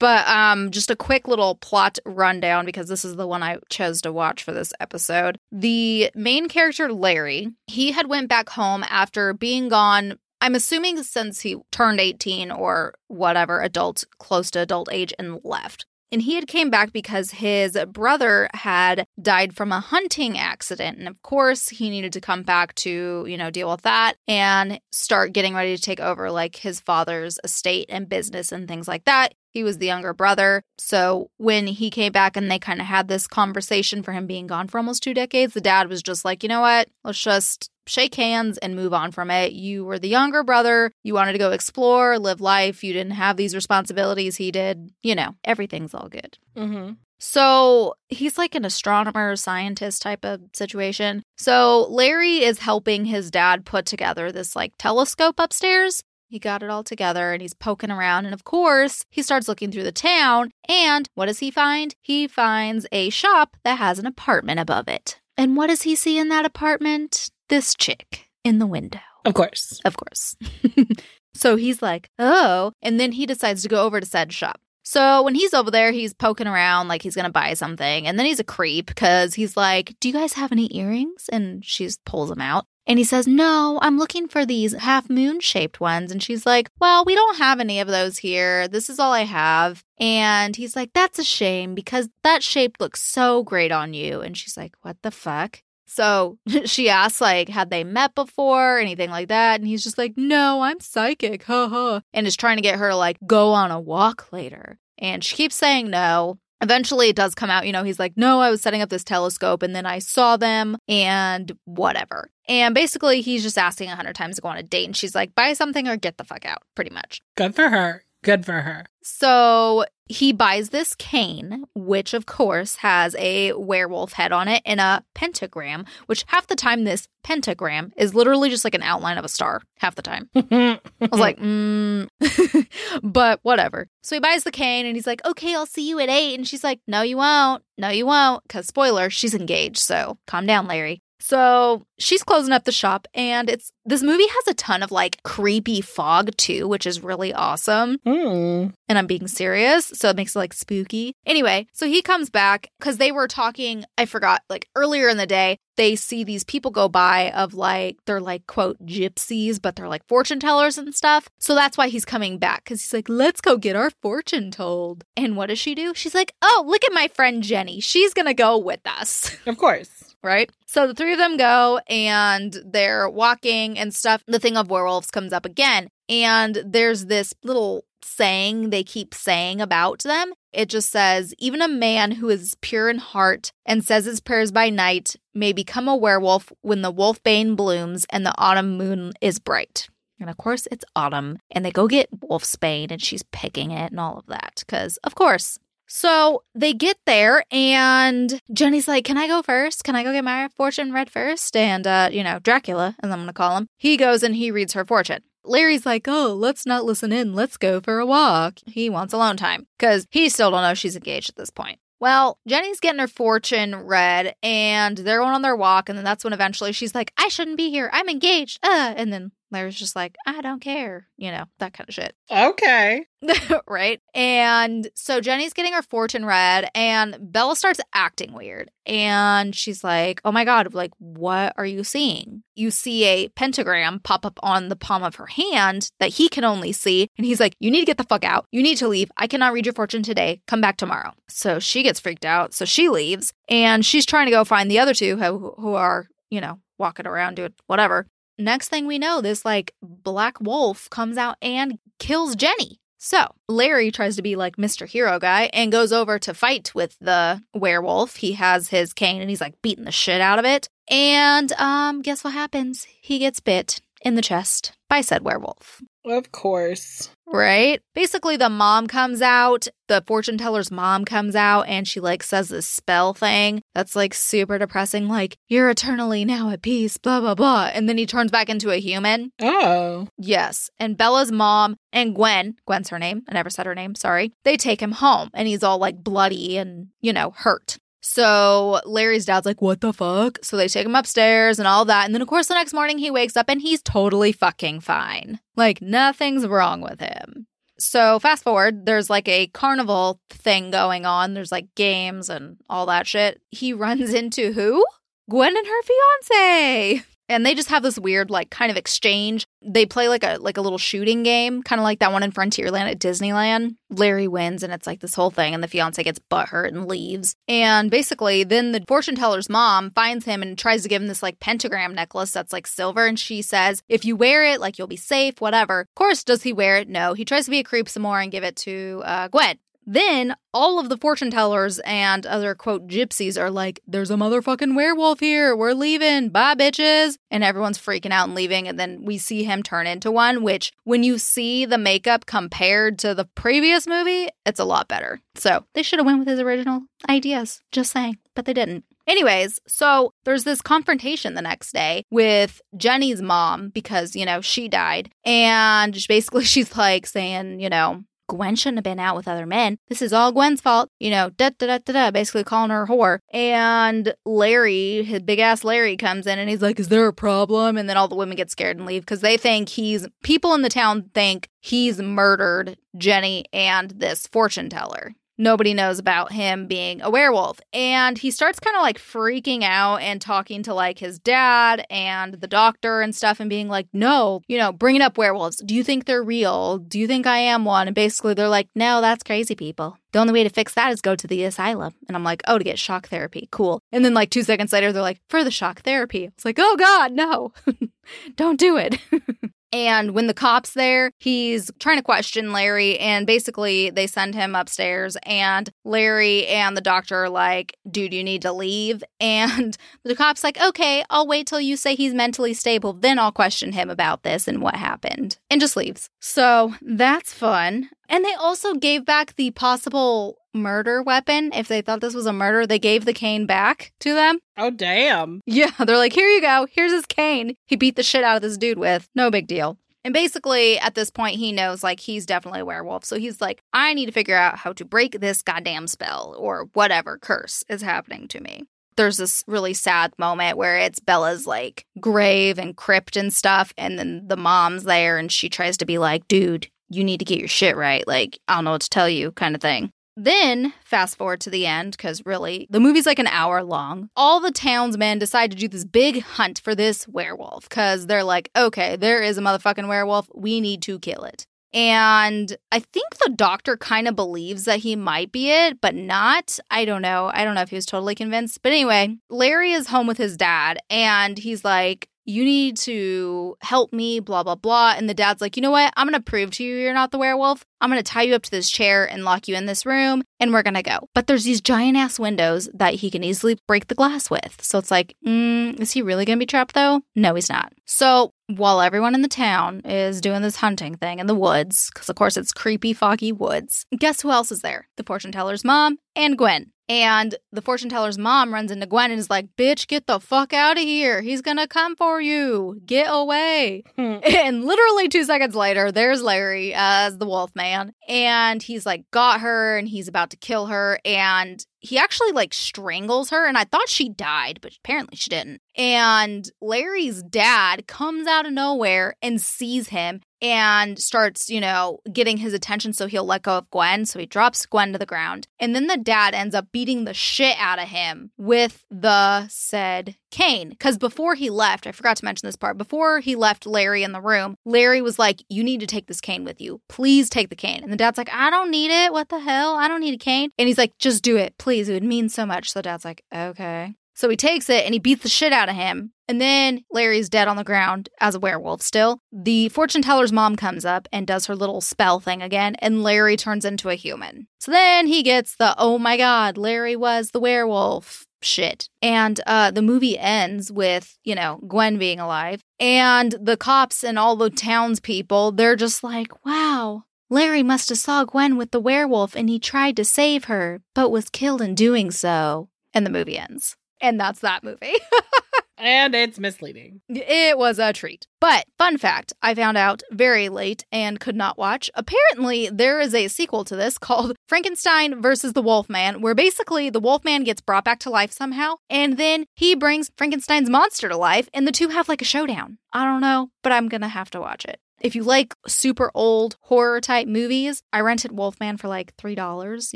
S1: but um, just a quick little plot rundown because this is the one I chose to watch for this episode. The main character, Larry, he had went back home after being gone. I'm assuming since he turned 18 or whatever, adult, close to adult age, and left. And he had came back because his brother had died from a hunting accident. And of course, he needed to come back to, you know, deal with that and start getting ready to take over like his father's estate and business and things like that. He was the younger brother. So when he came back and they kind of had this conversation for him being gone for almost two decades, the dad was just like, you know what? Let's just shake hands and move on from it. You were the younger brother. You wanted to go explore, live life. You didn't have these responsibilities. He did. You know, everything's all good.
S2: Mm-hmm.
S1: So he's like an astronomer, scientist type of situation. So Larry is helping his dad put together this like telescope upstairs. He got it all together and he's poking around. And of course, he starts looking through the town. And what does he find? He finds a shop that has an apartment above it. And what does he see in that apartment? This chick in the window.
S2: Of course.
S1: Of course. so he's like, oh. And then he decides to go over to said shop. So when he's over there, he's poking around like he's going to buy something. And then he's a creep because he's like, Do you guys have any earrings? And she pulls them out. And he says, No, I'm looking for these half moon shaped ones. And she's like, Well, we don't have any of those here. This is all I have. And he's like, That's a shame because that shape looks so great on you. And she's like, What the fuck? So she asks, like, had they met before, anything like that? And he's just like, no, I'm psychic, haha. And is trying to get her to, like, go on a walk later. And she keeps saying no. Eventually, it does come out, you know, he's like, no, I was setting up this telescope and then I saw them and whatever. And basically, he's just asking a hundred times to go on a date. And she's like, buy something or get the fuck out, pretty much.
S2: Good for her. Good for her.
S1: So he buys this cane, which of course has a werewolf head on it and a pentagram, which half the time this pentagram is literally just like an outline of a star, half the time. I was like, mm. but whatever. So he buys the cane and he's like, okay, I'll see you at eight. And she's like, no, you won't. No, you won't. Because spoiler, she's engaged. So calm down, Larry. So she's closing up the shop, and it's this movie has a ton of like creepy fog too, which is really awesome.
S2: Mm.
S1: And I'm being serious, so it makes it like spooky. Anyway, so he comes back because they were talking, I forgot, like earlier in the day, they see these people go by of like, they're like, quote, gypsies, but they're like fortune tellers and stuff. So that's why he's coming back because he's like, let's go get our fortune told. And what does she do? She's like, oh, look at my friend Jenny. She's going to go with us.
S2: Of course
S1: right? So the three of them go and they're walking and stuff. The thing of werewolves comes up again. And there's this little saying they keep saying about them. It just says, even a man who is pure in heart and says his prayers by night may become a werewolf when the wolfbane blooms and the autumn moon is bright. And of course, it's autumn, and they go get wolfsbane, and she's picking it and all of that. Because, of course, so they get there, and Jenny's like, Can I go first? Can I go get my fortune read first? And, uh, you know, Dracula, as I'm going to call him, he goes and he reads her fortune. Larry's like, Oh, let's not listen in. Let's go for a walk. He wants alone time because he still don't know she's engaged at this point. Well, Jenny's getting her fortune read and they're going on their walk. And then that's when eventually she's like, I shouldn't be here. I'm engaged. Uh, and then Larry's just like, I don't care, you know, that kind of shit.
S2: Okay.
S1: right? And so Jenny's getting her fortune read, and Bela starts acting weird. And she's like, Oh my God, like, what are you seeing? You see a pentagram pop up on the palm of her hand that he can only see. And he's like, You need to get the fuck out. You need to leave. I cannot read your fortune today. Come back tomorrow. So she gets freaked out. So she leaves, and she's trying to go find the other two who, who are, you know, walking around doing whatever next thing we know, this like black wolf comes out and kills Jenny. So Larry tries to be like Mr. Hero guy and goes over to fight with the werewolf. He has his cane and he's like beating the shit out of it. And um, guess what happens? He gets bit in the chest by said werewolf.
S2: Of course.
S1: Right? Basically, the mom comes out, the fortune teller's mom comes out, and she like says this spell thing that's like super depressing, like, you're eternally now at peace, blah, blah, blah. And then he turns back into a human.
S2: Oh.
S1: Yes. And Bela's mom and Gwen, Gwen's her name, I never said her name, sorry, they take him home and he's all like bloody and, you know, hurt. So Larry's dad's like, what the fuck? So they take him upstairs and all that. And then, of course, the next morning he wakes up and he's totally fucking fine. Like, nothing's wrong with him. So fast forward, there's like a carnival thing going on. There's like games and all that shit. He runs into who? Gwen and her fiance and they just have this weird like kind of exchange. They play like a like a little shooting game kind of like that one in frontierland at disneyland. Larry wins and it's like this whole thing and the fiance gets butthurt and leaves. And basically then the fortune teller's mom finds him and tries to give him this like pentagram necklace that's like silver and she says if you wear it like you'll be safe whatever. Of course does he wear it? No. He tries to be a creep some more and give it to uh, gwen Then all of the fortune tellers and other quote gypsies are like, there's a motherfucking werewolf here. We're leaving. Bye, bitches. And everyone's freaking out and leaving. And then we see him turn into one, which when you see the makeup compared to the previous movie, it's a lot better. So they should have went with his original ideas. Just saying. But they didn't. Anyways, so there's this confrontation the next day with Jenny's mom because, you know, she died. And basically she's like saying, you know, Gwen shouldn't have been out with other men. This is all Gwen's fault. You know, da da da da da, basically calling her a whore. And Larry, his big ass Larry, comes in and he's like, Is there a problem? And then all the women get scared and leave because they think he's, people in the town think he's murdered Jenny and this fortune teller nobody knows about him being a werewolf. And he starts kind of like freaking out and talking to like his dad and the doctor and stuff and being like, no, you know, bringing up werewolves. Do you think they're real? Do you think I am one? And basically they're like, no, that's crazy people. The only way to fix that is go to the asylum. And I'm like, oh, to get shock therapy. Cool. And then like two seconds later, they're like, for the shock therapy. It's like, oh God, no, don't do it. And when the cop's there, he's trying to question Larry, and basically they send him upstairs. And Larry and the doctor are like, dude, you need to leave. And the cop's like, okay, I'll wait till you say he's mentally stable. Then I'll question him about this and what happened. And just leaves. So that's fun. And they also gave back the possible murder weapon. If they thought this was a murder, they gave the cane back to them.
S2: Oh, damn.
S1: Yeah, they're like, here you go. Here's his cane. He beat the shit out of this dude with. No big deal. And basically, at this point, he knows like he's definitely a werewolf. So he's like, I need to figure out how to break this goddamn spell or whatever curse is happening to me. There's this really sad moment where it's Bela's like grave and crypt and stuff. And then the mom's there and she tries to be like, dude, you need to get your shit right. Like, I don't know what to tell you, kind of thing. Then, fast forward to the end, because really, the movie's like an hour long. All the townsmen decide to do this big hunt for this werewolf because they're like, okay, there is a motherfucking werewolf. We need to kill it. And I think the doctor kind of believes that he might be it, but not. I don't know. I don't know if he was totally convinced. But anyway, Larry is home with his dad and he's like, you need to help me, blah, blah, blah. And the dad's like, you know what? I'm going to prove to you you're not the werewolf. I'm going to tie you up to this chair and lock you in this room and we're going to go. But there's these giant ass windows that he can easily break the glass with. So it's like, mm, is he really going to be trapped though? No, he's not. So while everyone in the town is doing this hunting thing in the woods, because of course it's creepy, foggy woods, guess who else is there? The fortune teller's mom and Gwen. And the fortune teller's mom runs into Gwen and is like, Bitch, get the fuck out of here. He's gonna come for you. Get away. and literally two seconds later, there's Larry as the wolf man. And he's like, got her and he's about to kill her. And he actually like strangles her and i thought she died but apparently she didn't. And larry's dad comes out of nowhere and sees him and starts you know getting his attention so he'll let go of gwen so he drops gwen to the ground. And then the dad ends up beating the shit out of him with the said cane. Because before he left i forgot to mention this part before he left larry in the room larry was like you need to take this cane with you. Please take the cane. And the dad's like i don't need it. What the hell? I don't need a cane. And he's like just do it. Please please, it would mean so much. So dad's like, okay. So he takes it and he beats the shit out of him. And then Larry's dead on the ground as a werewolf still. The fortune teller's mom comes up and does her little spell thing again, and Larry turns into a human. So then he gets the, oh my god, Larry was the werewolf shit. And uh, the movie ends with, you know, Gwen being alive. And the cops and all the townspeople, they're just like, wow, Larry must have saw Gwen with the werewolf and he tried to save her, but was killed in doing so. And the movie ends. And that's that movie.
S2: and it's misleading.
S1: It was a treat. But, fun fact, I found out very late and could not watch. Apparently, there is a sequel to this called Frankenstein versus the Wolfman, where basically the Wolfman gets brought back to life somehow, and then he brings Frankenstein's monster to life, and the two have like a showdown. I don't know, but I'm gonna have to watch it. If you like super old horror type movies, I rented Wolfman for like $3.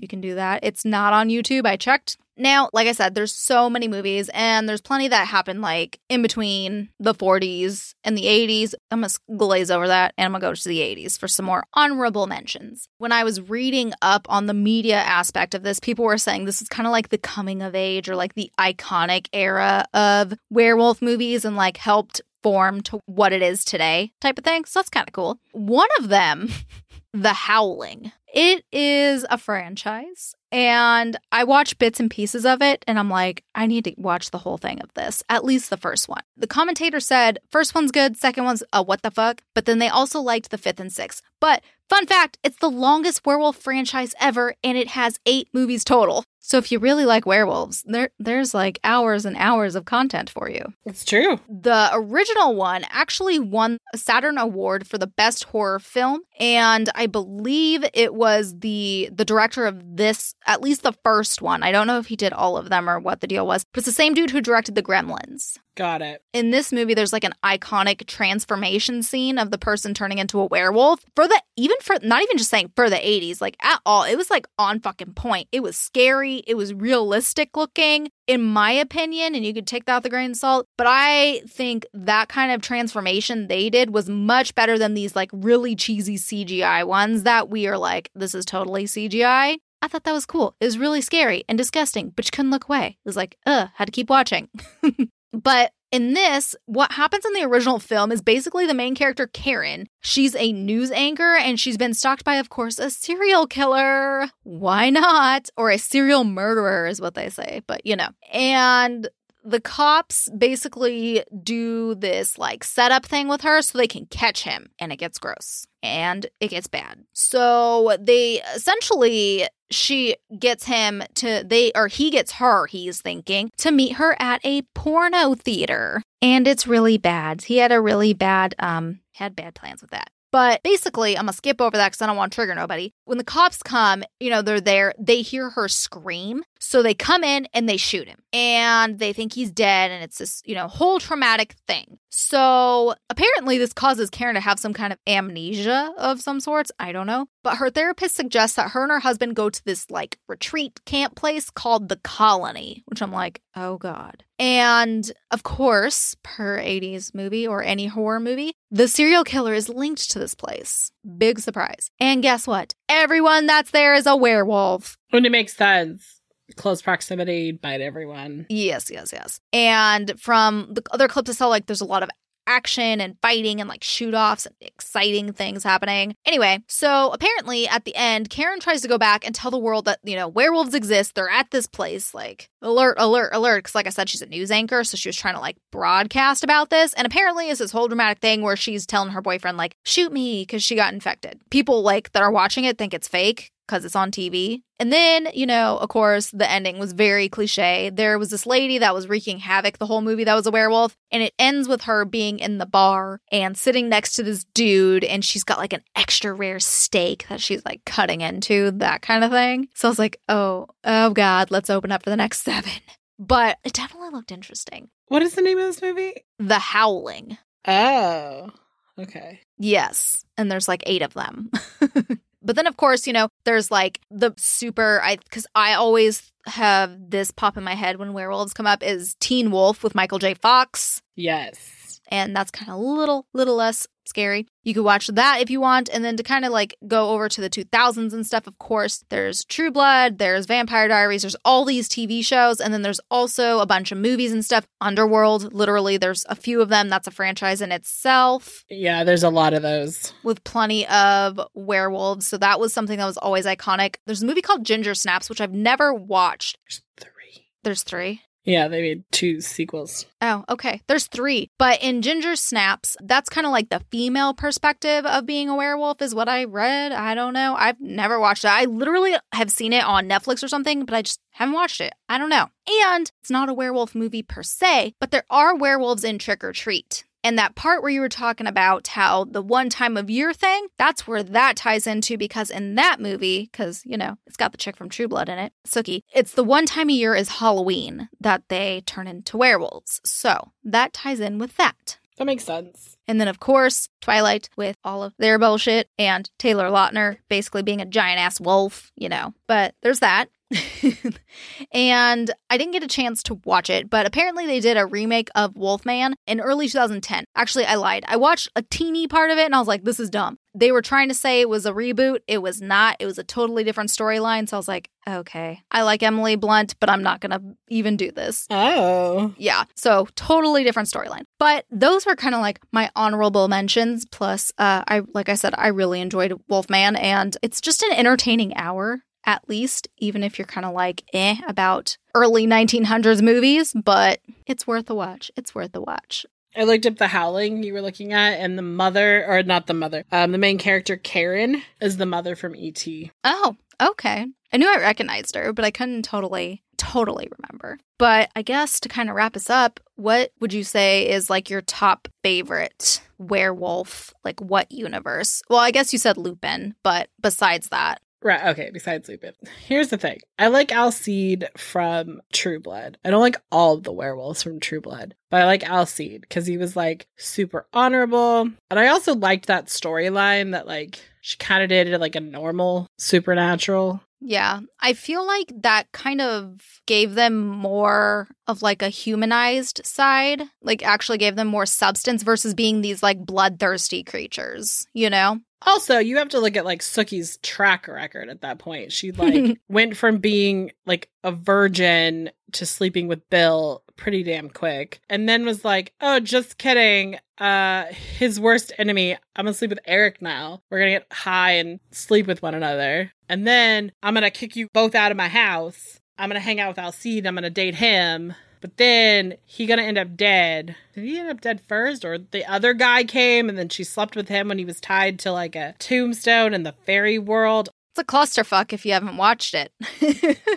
S1: You can do that. It's not on YouTube. I checked. Now, like I said, there's so many movies and there's plenty that happened like in between the 40s and the 80s. I'm going to glaze over that and I'm going to go to the 80s for some more honorable mentions. When I was reading up on the media aspect of this, people were saying this is kind of like the coming of age or like the iconic era of werewolf movies and like helped form to what it is today type of thing. So that's kind of cool. One of them, The Howling. It is a franchise. And I watch bits and pieces of it, and I'm like, I need to watch the whole thing of this, at least the first one. The commentator said, first one's good, second one's a what the fuck, but then they also liked the fifth and sixth. But fun fact, it's the longest werewolf franchise ever, and it has eight movies total. So if you really like werewolves, there there's like hours and hours of content for you.
S2: It's true.
S1: The original one actually won a Saturn Award for the best horror film, and I believe it was the the director of this, at least the first one. I don't know if he did all of them or what the deal was, but it's the same dude who directed the Gremlins.
S2: Got it.
S1: In this movie, there's like an iconic transformation scene of the person turning into a werewolf for the even for not even just saying for the 80s, like at all. It was like on fucking point. It was scary. It was realistic looking, in my opinion, and you could take that with a grain of salt. But I think that kind of transformation they did was much better than these like really cheesy CGI ones that we are like, this is totally CGI. I thought that was cool. It was really scary and disgusting, but you couldn't look away. It was like, ugh, had to keep watching. But in this, what happens in the original film is basically the main character, Karen. She's a news anchor and she's been stalked by, of course, a serial killer. Why not? Or a serial murderer is what they say, but you know. And the cops basically do this like setup thing with her so they can catch him and it gets gross and it gets bad. So they essentially she gets him to they or he gets her, he's thinking, to meet her at a porno theater. And it's really bad. He had a really bad um had bad plans with that. But basically, I'm gonna skip over that because I don't want to trigger nobody. When the cops come, you know, they're there, they hear her scream. So they come in and they shoot him. And they think he's dead. And it's this, you know, whole traumatic thing. So apparently, this causes Karen to have some kind of amnesia of some sorts. I don't know. But her therapist suggests that her and her husband go to this like retreat camp place called the Colony, which I'm like, oh God. And of course, per 80s movie or any horror movie, the serial killer is linked to this place. Big surprise. And guess what? Everyone that's there is a werewolf.
S2: When it makes sense. Close proximity, bite everyone.
S1: Yes, yes, yes. And from the other clips I saw, like there's a lot of action and fighting and like shoot offs and exciting things happening. Anyway, so apparently at the end, Karen tries to go back and tell the world that, you know, werewolves exist. They're at this place. Like, alert, alert, alert. Because, like I said, she's a news anchor. So she was trying to like broadcast about this. And apparently, it's this whole dramatic thing where she's telling her boyfriend, like, shoot me because she got infected. People like that are watching it think it's fake because it's on TV. And then, you know, of course, the ending was very cliche. There was this lady that was wreaking havoc the whole movie that was a werewolf, and it ends with her being in the bar and sitting next to this dude, and she's got like an extra rare steak that she's like cutting into, that kind of thing. So I was like, oh, oh God, let's open up for the next seven. But it definitely looked interesting.
S2: What is the name of this movie?
S1: The Howling.
S2: Oh, okay.
S1: Yes. And there's like eight of them. But then, of course, you know, there's like the super, I, because I always have this pop in my head when werewolves come up is Teen Wolf with Michael J. Fox.
S2: Yes.
S1: And that's kind of a little, little less scary. You could watch that if you want. And then to kind of like go over to the 2000s and stuff, of course, there's True Blood, there's Vampire Diaries, there's all these TV shows. And then there's also a bunch of movies and stuff. Underworld, literally, there's a few of them. That's a franchise in itself.
S2: Yeah, there's a lot of those.
S1: With plenty of werewolves. So that was something that was always iconic. There's a movie called Ginger Snaps, which I've never watched.
S2: There's three.
S1: There's three.
S2: Yeah, they made two sequels.
S1: Oh, okay. There's three. But in Ginger Snaps, that's kind of like the female perspective of being a werewolf, is what I read. I don't know. I've never watched it. I literally have seen it on Netflix or something, but I just haven't watched it. I don't know. And it's not a werewolf movie per se, but there are werewolves in Trick or Treat. And that part where you were talking about how the one time of year thing, that's where that ties into because in that movie, because, you know, it's got the chick from True Blood in it, Sookie, it's the one time a year is Halloween that they turn into werewolves. So that ties in with that.
S2: That makes sense.
S1: And then, of course, Twilight with all of their bullshit and Taylor Lautner basically being a giant ass wolf, you know. But there's that. and I didn't get a chance to watch it, but apparently they did a remake of Wolfman in early 2010. Actually, I lied. I watched a teeny part of it and I was like, this is dumb. they were trying to say it was a reboot. It was not. It was a totally different storyline. So I was like, okay, I like Emily Blunt, but I'm not going to even do this.
S2: Oh.
S1: Yeah. So totally different storyline. But those were kind of like my honorable mentions. Plus, uh, I, like I said, I really enjoyed Wolfman and it's just an entertaining hour at least, even if you're kind of like eh about early 1900s movies, but it's worth a watch. It's worth a watch.
S2: I looked up the Howling you were looking at, and the mother, or not the mother, um, the main character Karen is the mother from ET.
S1: Oh, okay. I knew I recognized her, but I couldn't totally, totally remember. But I guess to kind of wrap us up, what would you say is like your top favorite werewolf? Like what universe? Well, I guess you said Lupin, but besides that,
S2: Right. Okay. Besides Lupin, here's the thing. I like Alcide from True Blood. I don't like all the werewolves from True Blood, but I like Alcide because he was like super honorable, and I also liked that storyline that like she kind of did like a normal supernatural.
S1: Yeah, I feel like that kind of gave them more of like a humanized side, like actually gave them more substance versus being these like bloodthirsty creatures, you know?
S2: Also, you have to look at like Sookie's track record at that point. She like went from being like a virgin to sleeping with Bill pretty damn quick. And then was like, "Oh, just kidding. Uh his worst enemy. I'm going to sleep with Eric now. We're going to get high and sleep with one another. And then I'm going to kick you both out of my house. I'm going to hang out with Alcide. I'm going to date him." But then he gonna end up dead. Did he end up dead first, or the other guy came and then she slept with him when he was tied to like a tombstone in the fairy world?
S1: It's a clusterfuck if you haven't watched it.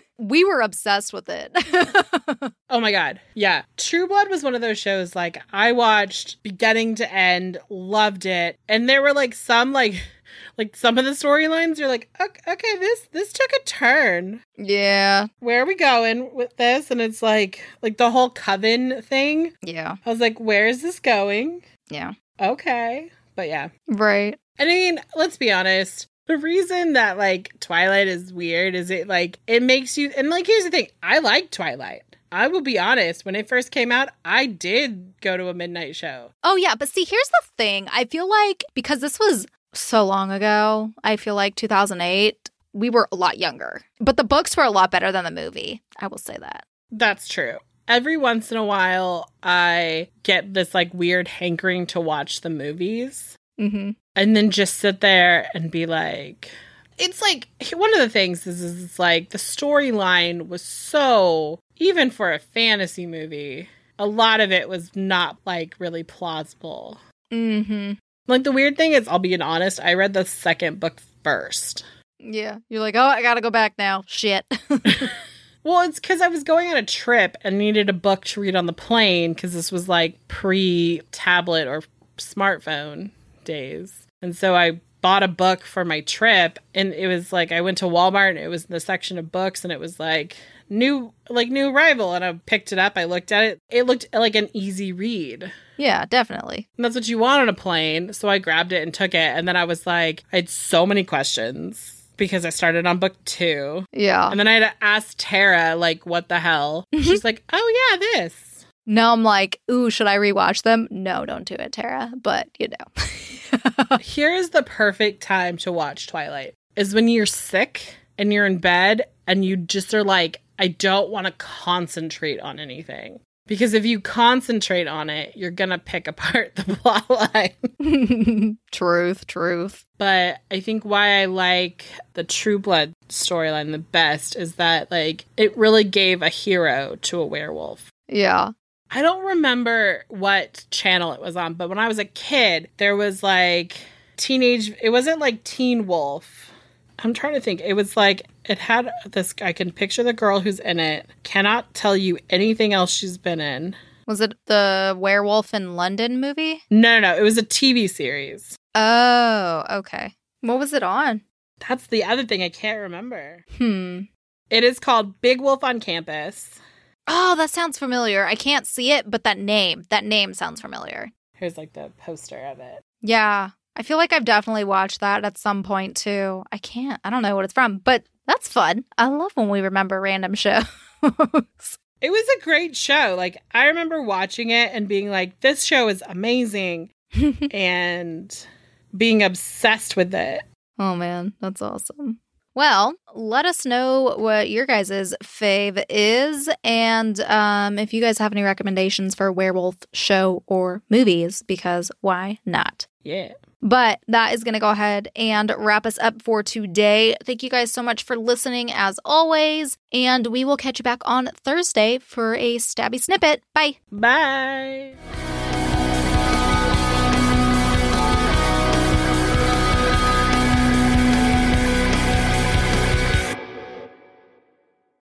S1: we were obsessed with it.
S2: oh my god. Yeah. True Blood was one of those shows like I watched beginning to end, loved it. And there were like some like like some of the storylines you're like, okay, okay, this this took a turn.
S1: Yeah.
S2: Where are we going with this? And it's like like the whole coven thing.
S1: Yeah.
S2: I was like, where is this going?
S1: Yeah.
S2: Okay. But yeah.
S1: Right.
S2: And I mean, let's be honest. The reason that like Twilight is weird is it like it makes you and like here's the thing. I like Twilight. I will be honest, when it first came out, I did go to a midnight show.
S1: Oh yeah, but see, here's the thing. I feel like because this was so long ago, I feel like 2008, we were a lot younger. But the books were a lot better than the movie. I will say that.
S2: That's true. Every once in a while, I get this like weird hankering to watch the movies
S1: Mm-hmm.
S2: and then just sit there and be like, it's like one of the things is, is it's like the storyline was so even for a fantasy movie, a lot of it was not like really plausible.
S1: Mm-hmm.
S2: Like the weird thing is, I'll be honest, I read the second book first.
S1: Yeah. You're like, oh, I gotta go back now. Shit.
S2: Well, it's because I was going on a trip and needed a book to read on the plane because this was like pre tablet or smartphone days. And so I bought a book for my trip and it was like I went to Walmart and it was in the section of books and it was like new like new arrival and I picked it up, I looked at it. It looked like an easy read.
S1: yeah, definitely.
S2: And that's what you want on a plane. So I grabbed it and took it and then I was like I had so many questions because I started on book 2.
S1: Yeah.
S2: And then I had to ask Tara, like, what the hell? Mm-hmm. She's like, oh, yeah, this.
S1: Now I'm like, ooh, should I rewatch them? No, don't do it, Tara. But you know.
S2: Here's the perfect time to watch Twilight is when you're sick and you're in bed and you just are like, I don't want to concentrate on anything. Because if you concentrate on it, you're going to pick apart the plot line.
S1: truth, truth.
S2: But I think why I like the True Blood storyline the best is that, like, it really gave a hero to a werewolf.
S1: Yeah.
S2: I don't remember what channel it was on, but when I was a kid, there was like teenage, it wasn't like Teen Wolf. I'm trying to think. It was like, it had this, I can picture the girl who's in it. Cannot tell you anything else she's been in.
S1: Was it the Werewolf in London movie?
S2: No, no, no. It was a TV series.
S1: Oh, okay. What was it on?
S2: That's the other thing I can't remember.
S1: Hmm.
S2: It is called Big Wolf on Campus.
S1: Oh, that sounds familiar. I can't see it, but that name, that name sounds familiar.
S2: Here's like the poster of it.
S1: Yeah. I feel like I've definitely watched that at some point too. I can't, I don't know what it's from, but that's fun. I love when we remember random shows.
S2: It was a great show. Like, I remember watching it and being like, this show is amazing. and being obsessed with it.
S1: Oh man, that's awesome. Well, let us know what your guys' fave is, and um, if you guys have any recommendations for werewolf show or movies, because why not?
S2: Yeah.
S1: But that is going to go ahead and wrap us up for today. Thank you guys so much for listening, as always, and we will catch you back on Thursday for a stabby snippet. Bye.
S2: Bye.